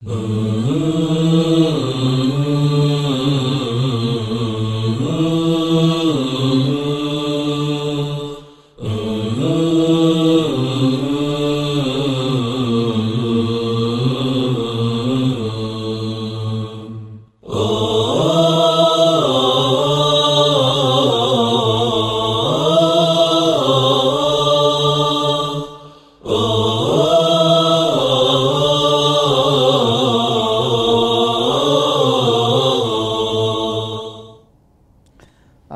嗯。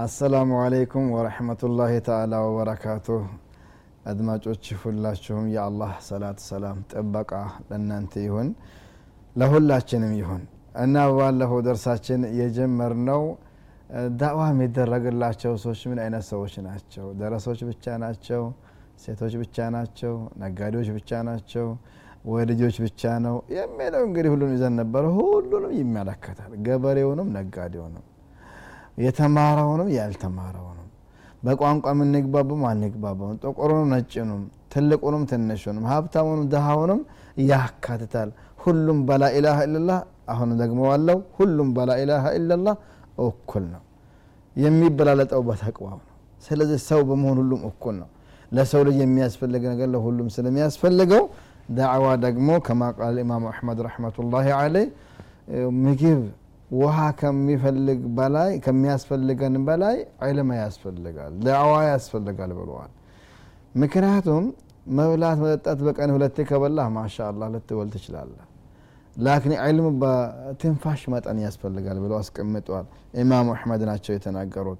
አሰላሙ አለይኩም ወረሕመቱላሂ ተዓላ ወበረካቱ አድማጮች ሁላችሁም የአላህ ሰላት ሰላም ጥበቃ ለእናንተ ይሁን ለሁላችንም ይሁን። እና ባለፈው ደርሳችን የጀመርነው ዳዕዋ የሚደረግላቸው ሰዎች ምን አይነት ሰዎች ናቸው? ደረሶች ብቻ ናቸው? ሴቶች ብቻ ናቸው? ነጋዴዎች ብቻ ናቸው? ወይ ልጆች ብቻ ነው የሚለው እንግዲህ ሁሉንም ይዘን ነበረ። ሁሉንም ይመለከታል። ገበሬውንም ነጋዴውንም የተማረውንም ያልተማረውንም በቋንቋ የምንግባቡም አንግባባውም ጥቁሩንም ነጭኑም ትልቁንም ትንሹንም ሀብታሙንም ድሃውንም ያካትታል። ሁሉም በላኢላሃ ኢላላህ አሁን ደግሞ ዋለው ሁሉም በላኢላሃ ኢላላህ እኩል ነው። የሚበላለጠው በተቅዋው ነው። ስለዚህ ሰው በመሆን ሁሉም እኩል ነው። ለሰው ልጅ የሚያስፈልግ ነገር ለሁሉም ስለሚያስፈልገው ዳዕዋ ደግሞ ከማ ቃል ኢማሙ አሕመድ ረሕመቱላሂ አለይ ምግብ ውሃ ከሚፈልግ በላይ ከሚያስፈልገን በላይ ዕልም ያስፈልጋል ዳዕዋ ያስፈልጋል ብለዋል ምክንያቱም መብላት መጠጣት በቀን ሁለቴ ከበላህ ማሻ አላህ ልትወል ትችላለህ ላኪን ዕልም በትንፋሽ መጠን ያስፈልጋል ብለው አስቀምጠዋል ኢማሙ አሕመድ ናቸው የተናገሩት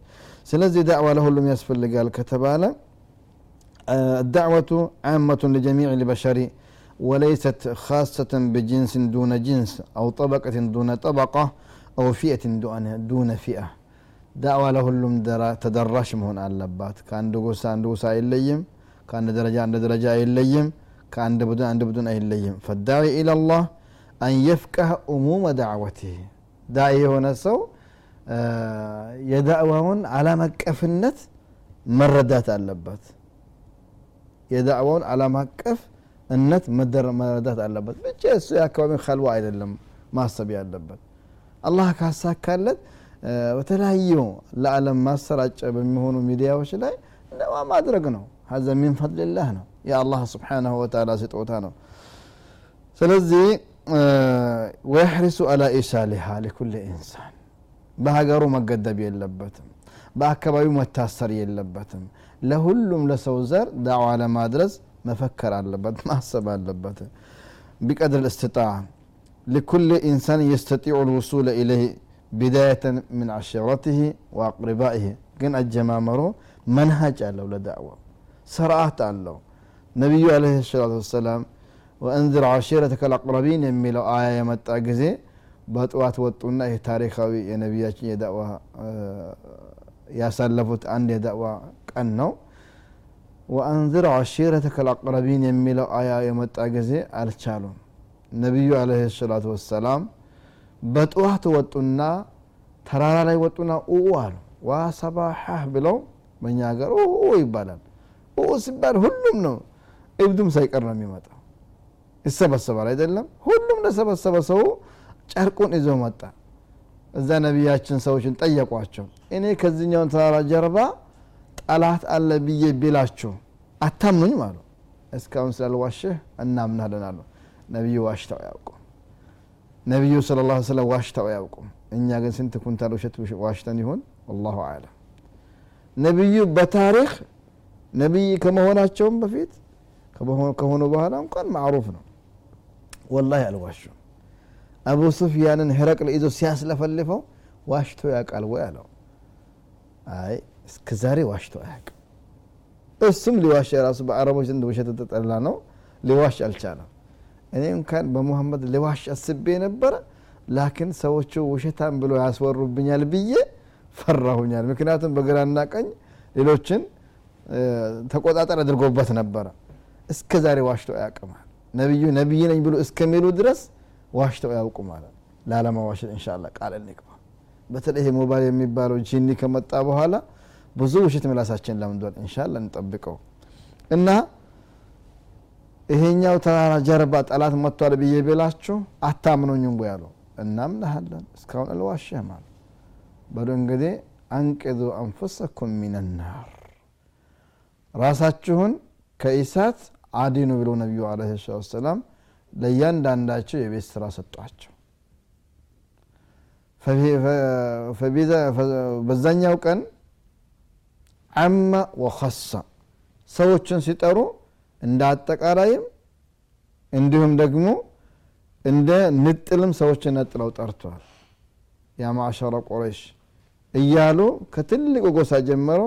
ስለዚህ ዳዕዋ ለሁሉም ያስፈልጋል ከተባለ الدعوة عامة لجميع البشر وليست خاصة بجنس دون جنس أو طبقة دون طبقة አው ፊአትን ዱነ ፊአ ዳዕዋ ለሁሉም ተደራሽ መሆን አለባት ከአንድ ጎሳ አንድ ጎሳ አይለይም ከአንድ ደረጃ አንድ ደረጃ አይለይም ከአንድ ቡድን አንድ ቡድን አይለይም ፈዳዒ ኢላላህ አን የፍቀህ እሙመ ዳዕወትህ ዳኢ የሆነ ሰው የዳዕዋውን ዓለም አቀፍነት መረዳት አለበት የዳዕዋውን ዓለም አቀፍ እነት መረዳት አለበት ብቻ እሱ የአካባቢን ከልዋ አይደለም ማሰብ ያለበት አላህ ካሳካለት በተለያዩ ለዓለም ማሰራጫ በሚሆኑ ሚዲያዎች ላይ ነዋ ማድረግ ነው። ሀዘ ሚን ፈድልላህ ነው። የአላህ ስብሓናሁ ወተላ ስጦታ ነው። ስለዚህ ወየሕሪሱ አላ ኢሳሊሃ ሊኩል ኢንሳን። በሀገሩ መገደብ የለበትም። በአካባቢው መታሰር የለበትም። ለሁሉም ለሰው ዘር ዳዕዋ ለማድረስ መፈከር አለበት ማሰብ አለበት። ቢቀድር እስትጣዕ لكل إنسان يستطيع الوصول إليه بداية من عشيرته وأقربائه كن الجمامرو منهج له لدعوة سرعات له نبي عليه الصلاة والسلام وأنذر عشيرتك الأقربين يميلو آية يمتع جزي بطوات وطونا هي تاريخاوي يا نبياتي يدعوة يا سلفت عن يدعوة كأنه وأنذر عشيرتك الأقربين يميلو آية يمتع جزي الشالون ነቢዩ አለህ ሰላቱ ወሰላም በጠዋት ወጡና ተራራ ላይ ወጡና ኡኡ አሉ። ዋ ሰባሐህ ብለው በእኛ ሀገር ኡ ይባላል። ኡ ሲባል ሁሉም ነው። እብዱም ሳይቀር ነው የሚመጣው። ይሰበሰባል አይደለም? ሁሉም ለሰበሰበ ሰው ጨርቁን ይዞ መጣ። እዛ ነቢያችን ሰዎችን ጠየቋቸው። እኔ ከዚኛውን ተራራ ጀርባ ጠላት አለ ብዬ ቢላችሁ አታምኑኝ አሉ። እስካሁን ስላልዋሽህ እናምናለን አሉ ነቢዩ ዋሽተው አያውቁም። ነቢዩ ስለ ላ ስለም ዋሽተው አያውቁም። እኛ ግን ስንት ኩንታል ውሸት ዋሽተን ይሆን አላሁ አለም ነቢዩ በታሪክ ነቢይ ከመሆናቸውም በፊት ከሆኑ በኋላ እንኳን ማዕሩፍ ነው። ወላሂ አልዋሹም። አቡ ሱፊያንን ህረቅል ይዞ ሲያስለፈልፈው ዋሽቶ ያውቃል ወይ አለው። አይ እስከ ዛሬ ዋሽቶ አያውቅም። እሱም ሊዋሽ የራሱ በአረቦች ዘንድ ውሸት ተጠላ ነው። ሊዋሽ አልቻለም እኔ እንኳን በሙሐመድ ሊዋሽ አስቤ ነበረ ላኪን ሰዎቹ ውሸታም ብሎ ያስወሩብኛል ብዬ ፈራሁኛል። ምክንያቱም በግራና ቀኝ ሌሎችን ተቆጣጠር አድርጎበት ነበረ። እስከ ዛሬ ዋሽተው አያውቅማል ነቢዩ ነቢይ ነኝ ብሎ እስከሚሉ ድረስ ዋሽተው ያውቁ ማለት ላለመዋሸት እንሻላ ቃል እንግባ። በተለይ ሞባይል የሚባለው ጂኒ ከመጣ በኋላ ብዙ ውሸት ምላሳችን ለምዷል። እንሻላ እንጠብቀው። እና ይሄኛው ተራራ ጀርባ ጠላት መጥቷል ብዬ ብላችሁ አታምኑኝም ወይ አሉ እናምናሃለን እስካሁን አልዋሸህም አሉ። በሉ እንግዲህ አንቅዙ አንፉሰኩም ሚንናር ራሳችሁን ከኢሳት አዲኑ ብለው ነቢዩ አለ ሰላት ሰላም ለእያንዳንዳቸው የቤት ስራ ሰጧቸው። በዛኛው ቀን አመ ወኸሳ ሰዎችን ሲጠሩ እንደ አጠቃላይም እንዲሁም ደግሞ እንደ ንጥልም ሰዎችን ነጥለው ጠርተዋል። ያ ማዕሸረ እያሉ ከትልቁ ጎሳ ጀምሮ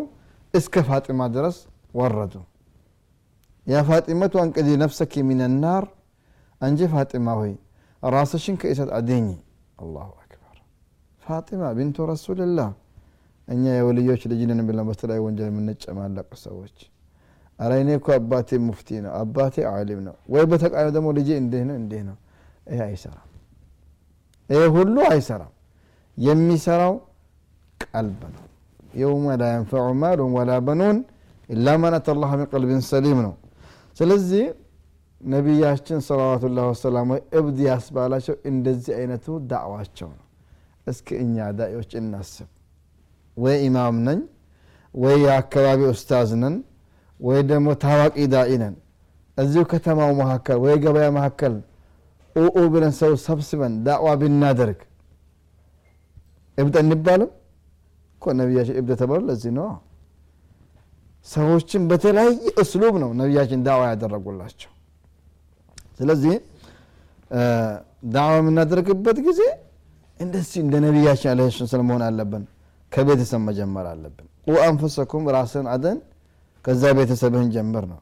እስከ ፋጢማ ድረስ ወረዱ። ያ ፋጢመቱ አንቅዚ ነፍሰኪ ሚን ናር አንጂ ፋጢማ ሆይ ራስሽን ከእሳት አድኝ አላሁ አክበር። ፋጢማ ቢንቱ ረሱልላህ። እኛ የወልዮች ልጅንን ብለን በተለያዩ ወንጀል የምንጨማለቅ ሰዎች አረ እኔ እኮ አባቴ ሙፍቲ ነው አባቴ አሊም ነው። ወይ በተቃሚ ደግሞ ልጄ እንዲህ ነው እንዲህ ነው። ይሄ አይሰራም። ይሄ ሁሉ አይሰራም። የሚሰራው ቀልብ ነው። የውመ ላ የንፈዑ ማሉን ወላ በኑን ኢላ መን አተ ላህ ምን ቀልብን ሰሊም ነው። ስለዚህ ነቢያችን ሰለዋቱላህ ወሰላሙ እብድ ያስባላቸው እንደዚህ አይነቱ ዳዕዋቸው ነው። እስኪ እኛ ዳኢዎች እናስብ። ወይ ኢማም ነኝ ወይ የአካባቢ ኡስታዝ ነን ወይ ደግሞ ታዋቂ ዳኢ ነን። እዚሁ ከተማው መካከል ወይ ገበያ መካከል ኡኡ ብለን ሰው ሰብስበን ዳዕዋ ብናደርግ እብድ እንባልም እኮ ነቢያችን እብድ ተባሉ ለዚህ ነው። ሰዎችን በተለያየ እስሉብ ነው ነቢያችን ዳዕዋ ያደረጉላቸው። ስለዚህ ዳዕዋ የምናደርግበት ጊዜ እንደዚህ እንደ ነቢያችን አለ ስለም መሆን አለብን። ከቤተሰብ መጀመር አለብን። ቁ አንፈሰኩም ራስን አደን ከዛ ቤተሰብህን ጀምር ነው።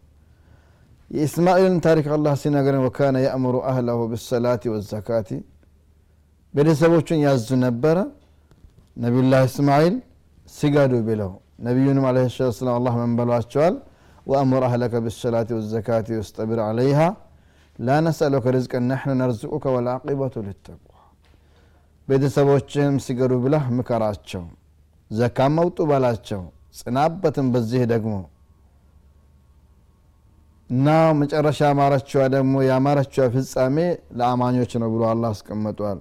የእስማኤልን ታሪክ አላህ ሲነገረን ወካነ የእምሩ አህለሁ ብሰላቲ ወዘካቲ ቤተሰቦቹን ያዙ ነበረ። ነቢዩላህ እስማኤል ሲገዱ ብለው ነቢዩንም አለ ሰላት ሰላም አላህ ምን በሏቸዋል? ወአምር አህለከ ብሰላቲ ወዘካቲ ወስጠብር አለይሃ ላ ነስአሉከ ርዝቅን ናሕኑ ነርዝቁከ ወልዓቂበቱ ልተቅዋ ቤተሰቦችህም ሲገዱ ብለህ ምከራቸው ዘካም መውጡ በላቸው ጽናበትም በዚህ ደግሞ እና መጨረሻ ያማረችዋ ደግሞ ያማረችዋ ፍጻሜ ለአማኞች ነው ብሎ አላህ አስቀምጧል።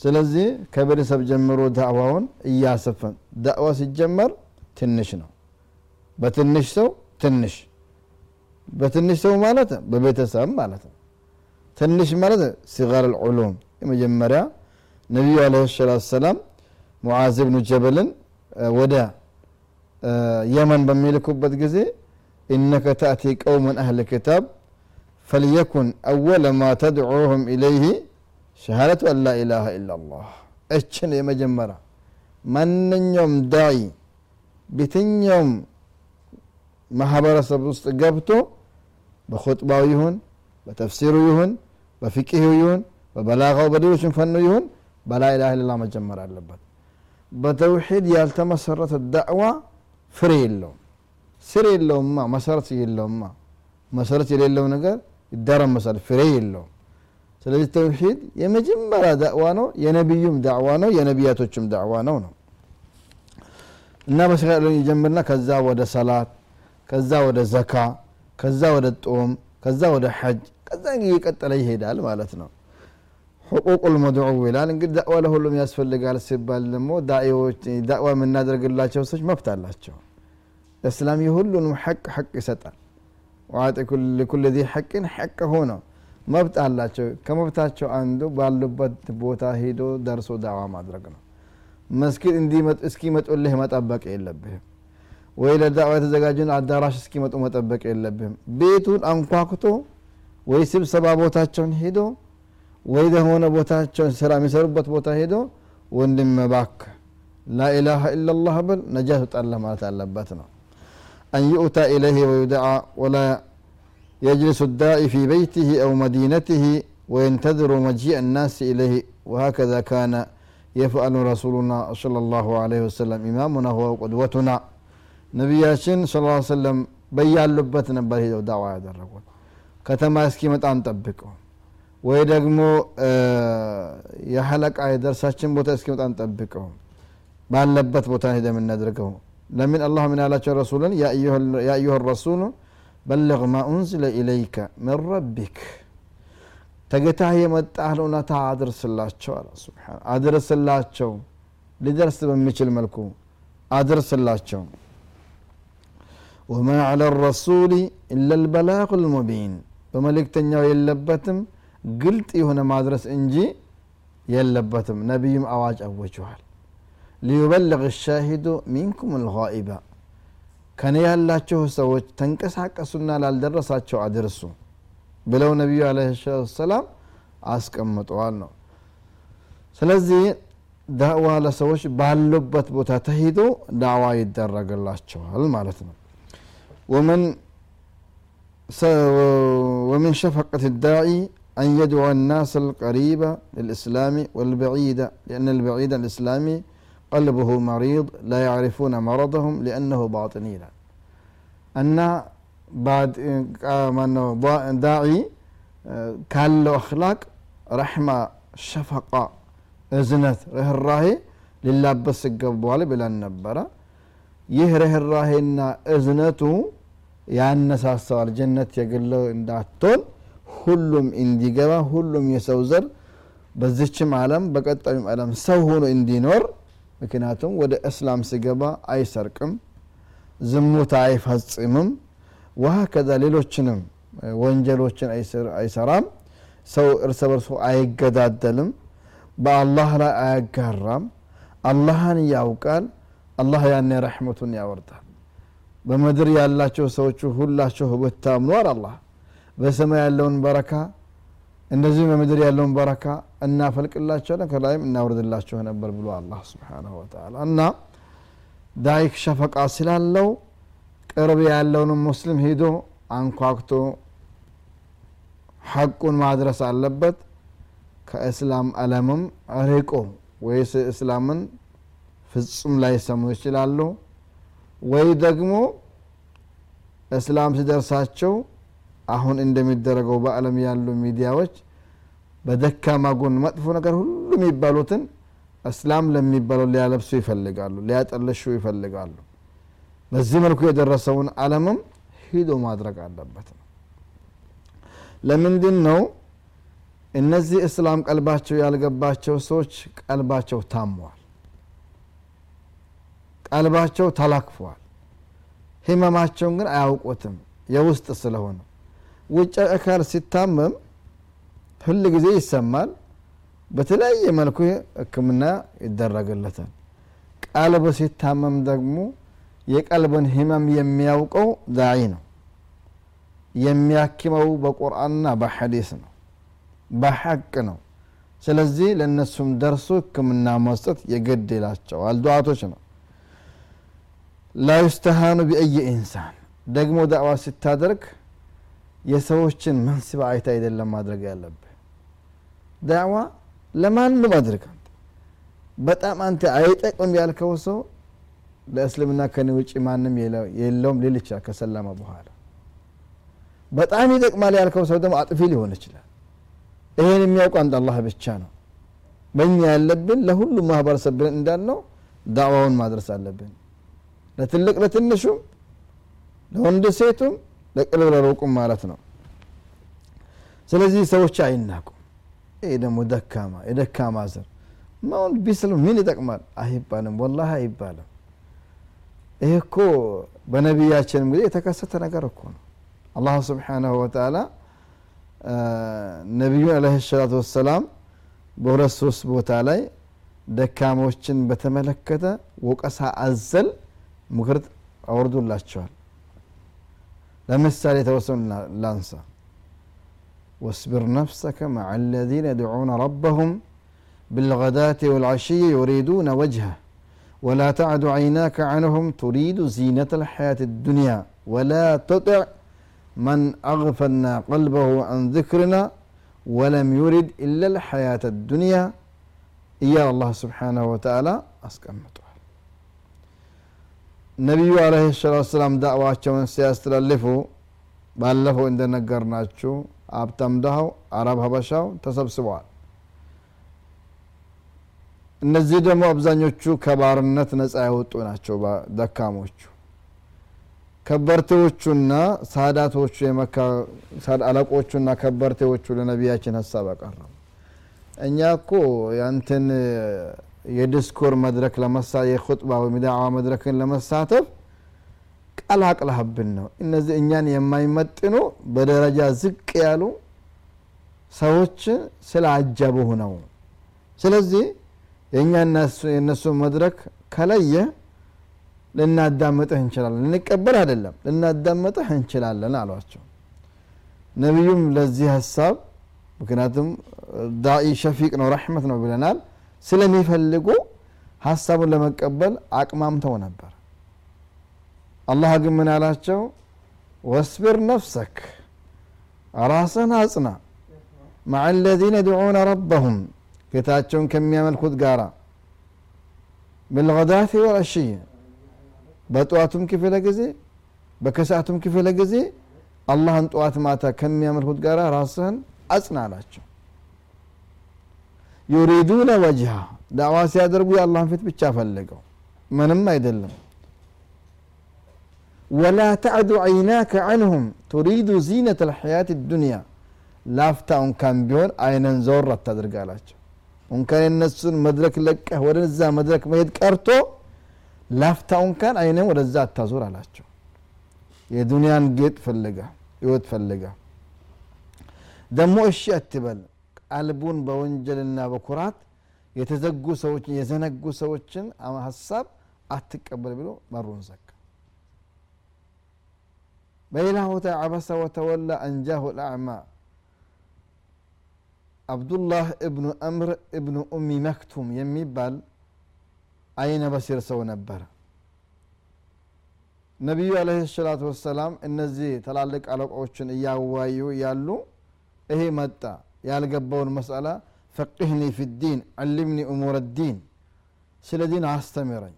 ስለዚህ ከቤተሰብ ጀምሮ ዳዕዋውን እያሰፈን ዳዕዋ ሲጀመር ትንሽ ነው። በትንሽ ሰው ትንሽ በትንሽ ሰው ማለት በቤተሰብ ማለት ነው። ትንሽ ማለት ሲጋር ልዑሉም የመጀመሪያ ነቢዩ አለ ሰላት ሰላም ሙዓዝ ብኑ ጀበልን ወደ የመን በሚልኩበት ጊዜ ኢነከ ተእቲ ቀውመን አህል ክታብ ፈልየኩን አወለ ማ ተድዑሁም ኢለይህ ሸሃደቱ አን ላ ኢላሃ ኢላ ላህ እችን የመጀመሪያ ማንኛውም ዳዒ ቤትኛውም ማህበረሰብ ውስጥ ገብቶ በኹጥባው ይሁን በተፍሲሩ ይሁን በፊቅሁ ይሁን በበላጋው በሌሎችም ፈኑ ይሁን በላ ኢላሃ ኢላ መጀመር አለበት በተውሒድ ያልተመሰረተ ዳዕዋ ፍሬ የለውም ስር የለውማ መሰረት የለውማ መሰረት የሌለው ነገር ይደረመሳል ፍሬ የለውም። ስለዚህ ተውሒድ የመጀመሪያ ዳዕዋ ነው የነቢዩም ዳዕዋ ነው የነቢያቶችም ዳዕዋ ነው ነው። እና መስሪያ ይጀምርና ከዛ ወደ ሰላት ከዛ ወደ ዘካ ከዛ ወደ ጦም ከዛ ወደ ሐጅ ከዛ እየቀጠለ ይሄዳል ማለት ነው። ሕቁቁ ልመድዑ ይላል። እንግዲህ ዳዕዋ ለሁሉም ያስፈልጋል ሲባል ደግሞ ዳዕዋ የምናደርግላቸው ሰዎች መብት አላቸው እስላም የሁሉንም ሐቅ ሐቅ ይሰጣል። ዋጢ ኩል ዚ ሐቅን ሐቅ ሆነ መብት አላቸው። ከመብታቸው አንዱ ባሉበት ቦታ ሄዶ ደርሶ ዳዕዋ ማድረግ ነው። መስጊድ እስኪመጡልህ መጠበቅ የለብህም። ወይ ለዳዕዋ የተዘጋጀን አዳራሽ እስኪመጡ መጠበቅ የለብህም። ቤቱን አንኳኩቶ ወይ ስብሰባ ቦታቸውን ሄዶ ወይ ደሆነ ቦታቸውን ስራ የሚሰሩበት ቦታ ሄዶ ወንድም ባክ ላኢላሃ ኢላላህ በል ነጃ ትወጣለህ ማለት አለበት ነው أن يؤتى إليه ويدعى ولا يجلس الداعي في بيته أو مدينته وينتظر مجيء الناس إليه وهكذا كان يفعل رسولنا صلى الله عليه وسلم إمامنا هو قدوتنا ነቢያችን ስ ሰለም በያሉበት ነበር ሄደው ዳዋ ያደረጉት ከተማ እስኪመጣ አንጠብቀው ወይ ደግሞ የሐለቃ የደርሳችን ቦታ እስኪመጣ አንጠብቀው ባለበት ቦታ ሄደ የምናደርገው لمن الله من على رسولا يا أيها يا أيها الرسول بلغ ما أنزل إليك من ربك. هي يمت أهل اناتا ادرس الله شو سبحان ادرس الله شو لدرس بمشي ملكو ادرس الله شو وما على الرسول الا البلاغ المبين وملك تنيا يلبتم قلت هنا ما ادرس انجي يلبتم نبي اواج اوجوال ሊዩበልግ ሻሂዱ ሚንኩም ልጋኢባ ከኔ ያላችሁ ሰዎች ተንቀሳቀሱና ላልደረሳቸው አድርሱ ብለው ነቢዩ አለ ሰላም አስቀምጠዋል ነው ስለዚህ ዳዕዋ ለሰዎች ባሉበት ቦታ ተሂዶ ዳዕዋ ይደረግላቸዋል ማለት ነው ومن ومن شفقة الداعي أن يدعو الناس القريب للإسلام والبعيد لأن البعيد الإسلامي ቀልብሁ መሪድ ላ ያዕሪፉነ መረደሁም ሊአነሁ ባጥን ይላል እና ማነው ዳዒ ካለው አክላቅ ረሕማ፣ ሸፈቃ፣ እዝነት፣ ርህራሄ ሊላበስ ይገባዋል ብለን ነበረ። ይህ ርህራሄና እዝነቱ ያነሳሰዋል ጀነት የግል እንዳትሆን ሁሉም እንዲገባ ሁሉም የሰው ዘር በዚችም አለም በቀጣዩም አለም ሰው ሆኖ እንዲኖር ምክንያቱም ወደ እስላም ሲገባ አይሰርቅም ዝሙት አይፈጽምም። ወሀከዛ ሌሎችንም ወንጀሎችን አይሰራም። ሰው እርስ በርሱ አይገዳደልም። በአላህ ላይ አያጋራም። አላህን ያውቃል። አላህ ያኔ ረሕመቱን ያወርዳል። በምድር ያላቸው ሰዎቹ ሁላቸው ብታምኗል አላህ በሰማይ ያለውን በረካ እንደዚህም በምድር ያለውን በረካ እናፈልቅላቸዋለን ከላይም እናወርድላቸው ነበር ብሎ አላህ ስብሓንሁ ወተላ እና ዳይክ ሸፈቃ ስላለው ቅርብ ያለውንም ሙስሊም ሂዶ አንኳክቶ ሐቁን ማድረስ አለበት። ከእስላም አለምም ርቆ ወይስ እስላምን ፍጹም ላይሰሙ ይችላሉ። ወይ ደግሞ እስላም ሲደርሳቸው አሁን እንደሚደረገው በአለም ያሉ ሚዲያዎች በደካማ ጎን መጥፎ ነገር ሁሉ የሚባሉትን እስላም ለሚባለው ሊያለብሱ ይፈልጋሉ ሊያጠለሹ ይፈልጋሉ። በዚህ መልኩ የደረሰውን አለምም ሂዶ ማድረግ አለበት ነው። ለምንድን ነው እነዚህ እስላም ቀልባቸው ያልገባቸው ሰዎች ቀልባቸው ታሟል? ቀልባቸው ተላክፏል። ህመማቸውን ግን አያውቁትም። የውስጥ ስለሆነ ውጭ አካል ሲታመም ሁል ጊዜ ይሰማል። በተለያየ መልኩ ህክምና ይደረግለታል። ቀልብ ሲታመም ደግሞ የቀልብን ህመም የሚያውቀው ዳዒ ነው። የሚያክመው በቁርአንና በሐዲስ ነው። በሐቅ ነው። ስለዚህ ለእነሱም ደርሶ ህክምና መስጠት የግድ ይላቸዋል። ዱዓቶች ነው። ላ ዩስተሃኑ ቢአይ ኢንሳን። ደግሞ ዳዕዋ ስታደርግ የሰዎችን መንስብ አይታ አይደለም ማድረግ ያለብህ። ዳዕዋ ለማንም አድርግ በጣም አንተ አይጠቅም ያልከው ሰው ለእስልምና ከኔ ውጭ ማንም የለውም ሊል ይችላል ከሰለመ በኋላ። በጣም ይጠቅማል ያልከው ሰው ደግሞ አጥፊ ሊሆን ይችላል። ይሄን የሚያውቁ አንድ አላህ ብቻ ነው። በእኛ ያለብን ለሁሉም ማህበረሰብ ብለን እንዳልነው ዳዕዋውን ማድረስ አለብን። ለትልቅ ለትንሹም ለወንድ ሴቱም ለቅርብ ለሩቁም ማለት ነው። ስለዚህ ሰዎች አይናቁም። ይህ ደግሞ ደካማ የደካማ ዘር። ማሁን ቢስል ምን ይጠቅማል? አይባልም ወላሂ አይባልም። ይህ እኮ በነቢያችንም ጊዜ የተከሰተ ነገር እኮ ነው። አላህ ስብሓናሁ ወተላ ነቢዩን አለህ ሰላቱ ወሰላም በሁለት ሶስት ቦታ ላይ ደካሞችን በተመለከተ ወቀሳ አዘል ምክር አወርዶላቸዋል ለምሳሌ የተወሰኑ ላንሳ واصبر نفسك مع الذين يدعون ربهم بالغداة والعشي يريدون وجهه ولا تعد عيناك عنهم تريد زينة الحياة الدنيا ولا تطع من أغفلنا قلبه عن ذكرنا ولم يرد إلا الحياة الدنيا إيا الله سبحانه وتعالى أسكمته ነቢዩ አለህ ሰላት ሰላም ዳዕዋቸውን ሲያስተላልፉ ባለፈው እንደነገርናችሁ ሀብታም ድሃው አረብ ሀበሻው ተሰብስበዋል። እነዚህ ደግሞ አብዛኞቹ ከባርነት ነፃ ያወጡ ናቸው። ደካሞቹ ከበርቴዎቹና ሳዳቶቹ የመካ አለቆቹና ከበርቴዎቹ ለነቢያችን ሀሳብ አቀረቡ። እኛ እኮ ያንተን የዲስኮር መድረክ ለመሳ የኹጥባ ወይም ዳዕዋ መድረክን ለመሳተፍ ቀላቅለህብን ነው። እነዚህ እኛን የማይመጥኑ በደረጃ ዝቅ ያሉ ሰዎችን ስላጀቡህ ነው። ስለዚህ የእኛ የእነሱ መድረክ ከለየ ልናዳምጥህ እንችላለን። ልንቀበል አይደለም ልናዳምጥህ እንችላለን አሏቸው። ነቢዩም ለዚህ ሀሳብ ምክንያቱም ዳኢ ሸፊቅ ነው ረሕመት ነው ብለናል ስለሚፈልጉ ሀሳቡን ለመቀበል አቅማምተው ነበር አላህ ግን ምን አላቸው ወስቢር ነፍሰክ ራስን አጽና مع الذين يدعون ربهم ጌታቸውን ከሚያመልኩት ጋራ بالغداة والعشي በጠዋቱም ክፍለ ጊዜ በከሰዓቱም ክፍለ ጊዜ አላህን ጠዋት ማታ ከሚያመልኩት ጋር ራስህን አጽና አላቸው ዩሪዱነ ወጅሃ ዳዕዋ ሲያደርጉ የአላህን ፊት ብቻ ፈልገው ምንም አይደለም። ወላ ተዕዱ ዐይናከ ዐንሁም ቱሪዱ ዚነት ልሐያት ዱንያ ላፍታ እንኳን ቢሆን አይነን ዘወር አታድርግ አላቸው እንኳን የነሱን መድረክ ለቀህ ወደዛ መድረክ መሄድ ቀርቶ ላፍታ እንኳን አይነን ወደዛ አታዞር አላቸው። የዱንያን ጌጥ ፈልጋ ህይወት ፈልጋ። ደግሞ እሺ አትበል ቀልቡን በወንጀልና በኩራት የተዘጉ ሰዎችን የዘነጉ ሰዎችን ሀሳብ አትቀበል ብሎ በሩን ዘጋ። በሌላ ቦታ አበሰ ወተወላ አንጃሁ ልአዕማ አብዱላህ እብኑ አምር እብኑ ኡሚ መክቱም የሚባል አይነ በሲር ሰው ነበረ ነቢዩ አለህ ሰላቱ ወሰላም እነዚህ ትላልቅ አለቆችን እያዋዩ ያሉ ይሄ መጣ ያልገባውን መስአላ ፈቅህኒ ፊ ዲን አልምኒ እሙር ዲን ስለ ዲን አስተምረኝ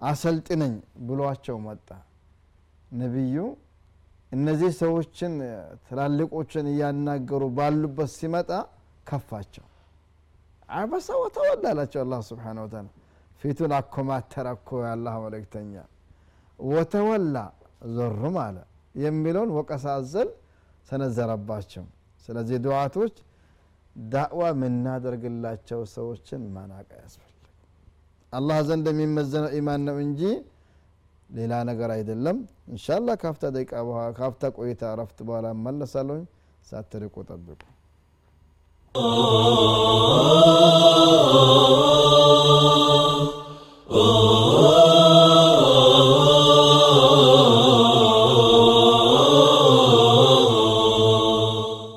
አሰልጥነኝ ብሏቸው መጣ። ነቢዩ እነዚህ ሰዎችን ትላልቆችን እያናገሩ ባሉበት ሲመጣ ከፋቸው። አበሳ ወተወላ አላቸው አላህ ስብሓን ወተላ ፊቱን አኮማተረ እኮ የአላህ መልእክተኛ። ወተወላ ዞርም አለ የሚለውን ወቀሳ አዘል ሰነዘረባቸው ስለዚህ ዱዓቶች ዳዕዋ የምናደርግላቸው ሰዎችን ማናቅ ያስፈልግ አላህ ዘንድ የሚመዘነው ኢማን ነው እንጂ ሌላ ነገር አይደለም። እንሻላ ካፍታ ደቂቃ ካፍታ ቆይታ ረፍት በኋላ መለሳለሁኝ ሳትርቁ ጠብቁ